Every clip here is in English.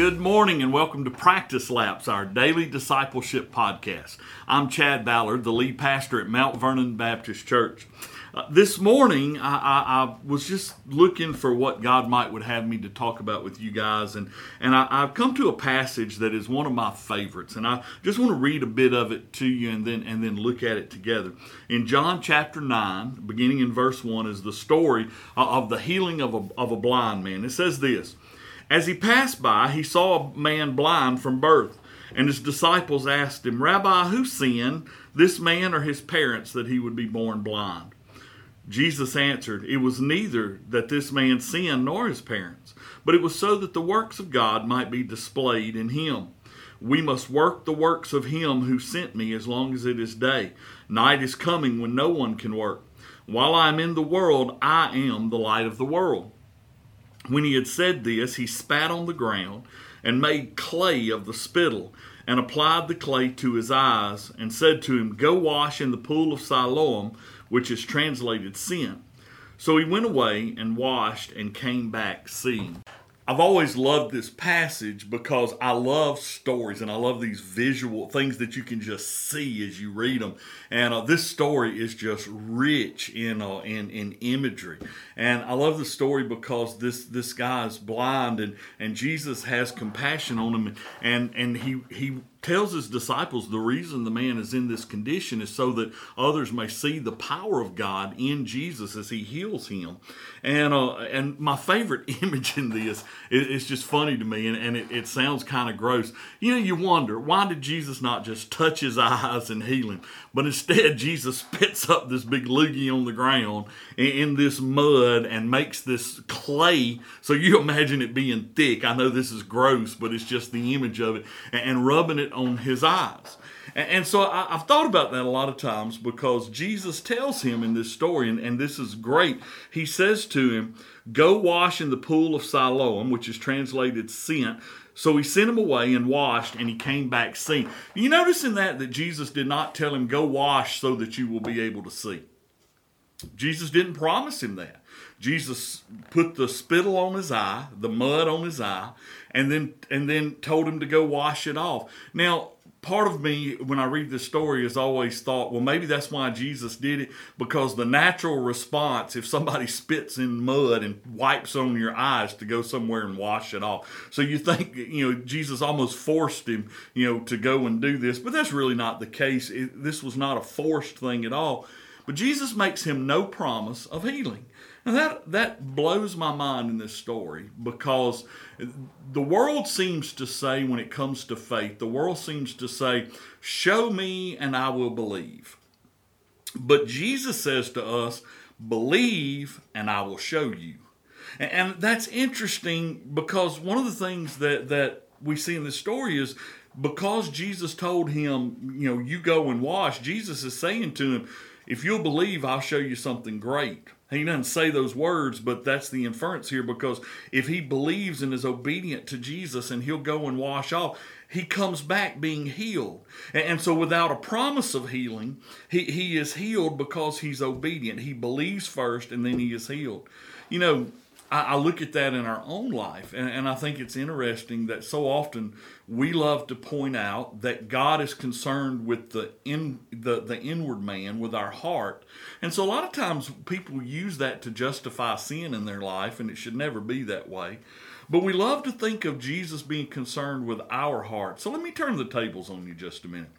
Good morning and welcome to Practice Laps, our daily discipleship podcast. I'm Chad Ballard, the lead pastor at Mount Vernon Baptist Church. Uh, this morning, I, I, I, was just looking for what God might would have me to talk about with you guys, and and I, have come to a passage that is one of my favorites, and I just want to read a bit of it to you, and then and then look at it together. In John chapter nine, beginning in verse one, is the story of the healing of a of a blind man. It says this. As he passed by, he saw a man blind from birth. And his disciples asked him, Rabbi, who sinned, this man or his parents, that he would be born blind? Jesus answered, It was neither that this man sinned nor his parents, but it was so that the works of God might be displayed in him. We must work the works of him who sent me as long as it is day. Night is coming when no one can work. While I am in the world, I am the light of the world. When he had said this, he spat on the ground and made clay of the spittle and applied the clay to his eyes and said to him, Go wash in the pool of Siloam, which is translated sin. So he went away and washed and came back seeing. I've always loved this passage because I love stories and I love these visual things that you can just see as you read them. And uh, this story is just rich in, uh, in in imagery. And I love the story because this this guy is blind and and Jesus has compassion on him and and he he tells his disciples the reason the man is in this condition is so that others may see the power of God in Jesus as he heals him. And uh, and my favorite image in this is just funny to me and, and it, it sounds kind of gross. You know, you wonder why did Jesus not just touch his eyes and heal him? But instead, Jesus spits up this big loogie on the ground in, in this mud and makes this clay. So you imagine it being thick. I know this is gross, but it's just the image of it and, and rubbing it on his eyes. And, so I, have thought about that a lot of times because Jesus tells him in this story, and, and this is great. He says to him, Go wash in the pool of Siloam, which is translated sent. So he sent him away and washed, and he came back seeing. You notice in that that Jesus did not tell him, Go wash so that you will be able to see. Jesus didn't promise him that. Jesus put the spittle on his eye, the mud on his eye, and then and then told him to go wash it off. Now, part of me when I read this story has always thought, well, maybe that's why Jesus did it because the natural response if somebody spits in mud and wipes on your eyes to go somewhere and wash it off. So you think, you know, Jesus almost forced him, you know, to go and do this, but that's really not the case. It, this was not a forced thing at all. But Jesus makes him no promise of healing. And that, that blows my mind in this story because the world seems to say, when it comes to faith, the world seems to say, Show me and I will believe. But Jesus says to us, Believe and I will show you. And that's interesting because one of the things that, that we see in this story is because Jesus told him, you know, you go and wash, Jesus is saying to him, if you'll believe, I'll show you something great. He doesn't say those words, but that's the inference here because if he believes and is obedient to Jesus and he'll go and wash off, he comes back being healed. And so, without a promise of healing, he, he is healed because he's obedient. He believes first and then he is healed. You know, I, I look at that in our own life, and, and I think it's interesting that so often we love to point out that God is concerned with the in the, the inward man, with our heart. And so a lot of times people use that to justify sin in their life, and it should never be that way. But we love to think of Jesus being concerned with our heart. So let me turn the tables on you just a minute.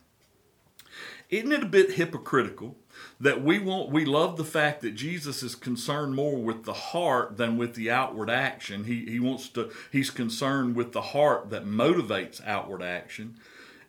Isn't it a bit hypocritical that we want we love the fact that Jesus is concerned more with the heart than with the outward action. He he wants to he's concerned with the heart that motivates outward action.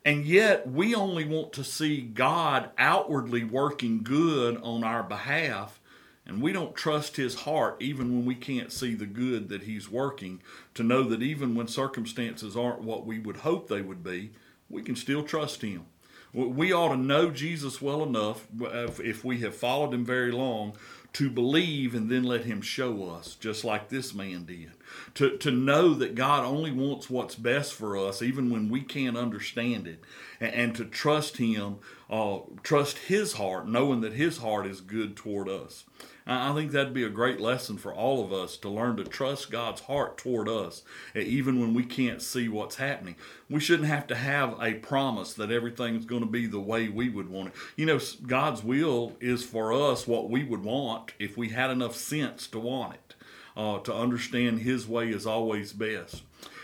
And yet we only want to see God outwardly working good on our behalf and we don't trust his heart even when we can't see the good that he's working to know that even when circumstances aren't what we would hope they would be, we can still trust him. We ought to know Jesus well enough, uh, if we have followed him very long, to believe and then let him show us, just like this man did. to, to know that God only wants what's best for us, even when we can't understand it, and, and to trust Him, uh, trust His heart, knowing that His heart is good toward us. I think that'd be a great lesson for all of us to learn to trust God's heart toward us, even when we can't see what's happening. We shouldn't have to have a promise that everything's going to be the way we would want it. You know, God's will is for us what we would want if we had enough sense to want it uh, to understand His way is always best.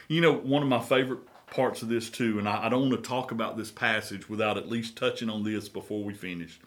You know, one of my favorite parts of this too, and I, I, don't want to talk about this passage without at least touching on this before we finish.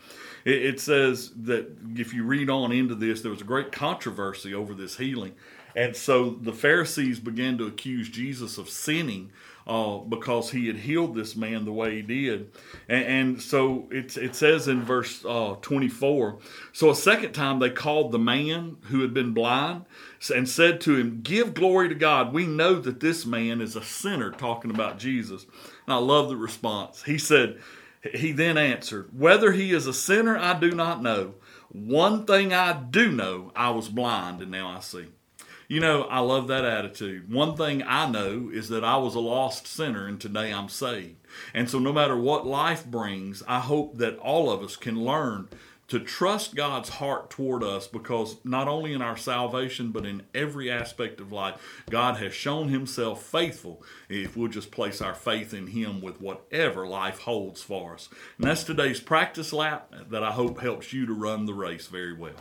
It, it says that if you read on into this, there was a great controversy over this healing. And so the Pharisees began to accuse Jesus of sinning uh, because he had healed this man the way he did. And, and so it, it says in verse uh, 24 So a second time they called the man who had been blind and said to him, Give glory to God. We know that this man is a sinner, talking about Jesus. And I love the response. He said, He then answered, Whether he is a sinner, I do not know. One thing I do know, I was blind and now I see. You know, I love that attitude. One thing I know is that I was a lost sinner and today I'm saved. And so, no matter what life brings, I hope that all of us can learn to trust God's heart toward us because not only in our salvation, but in every aspect of life, God has shown Himself faithful if we'll just place our faith in Him with whatever life holds for us. And that's today's practice lap that I hope helps you to run the race very well.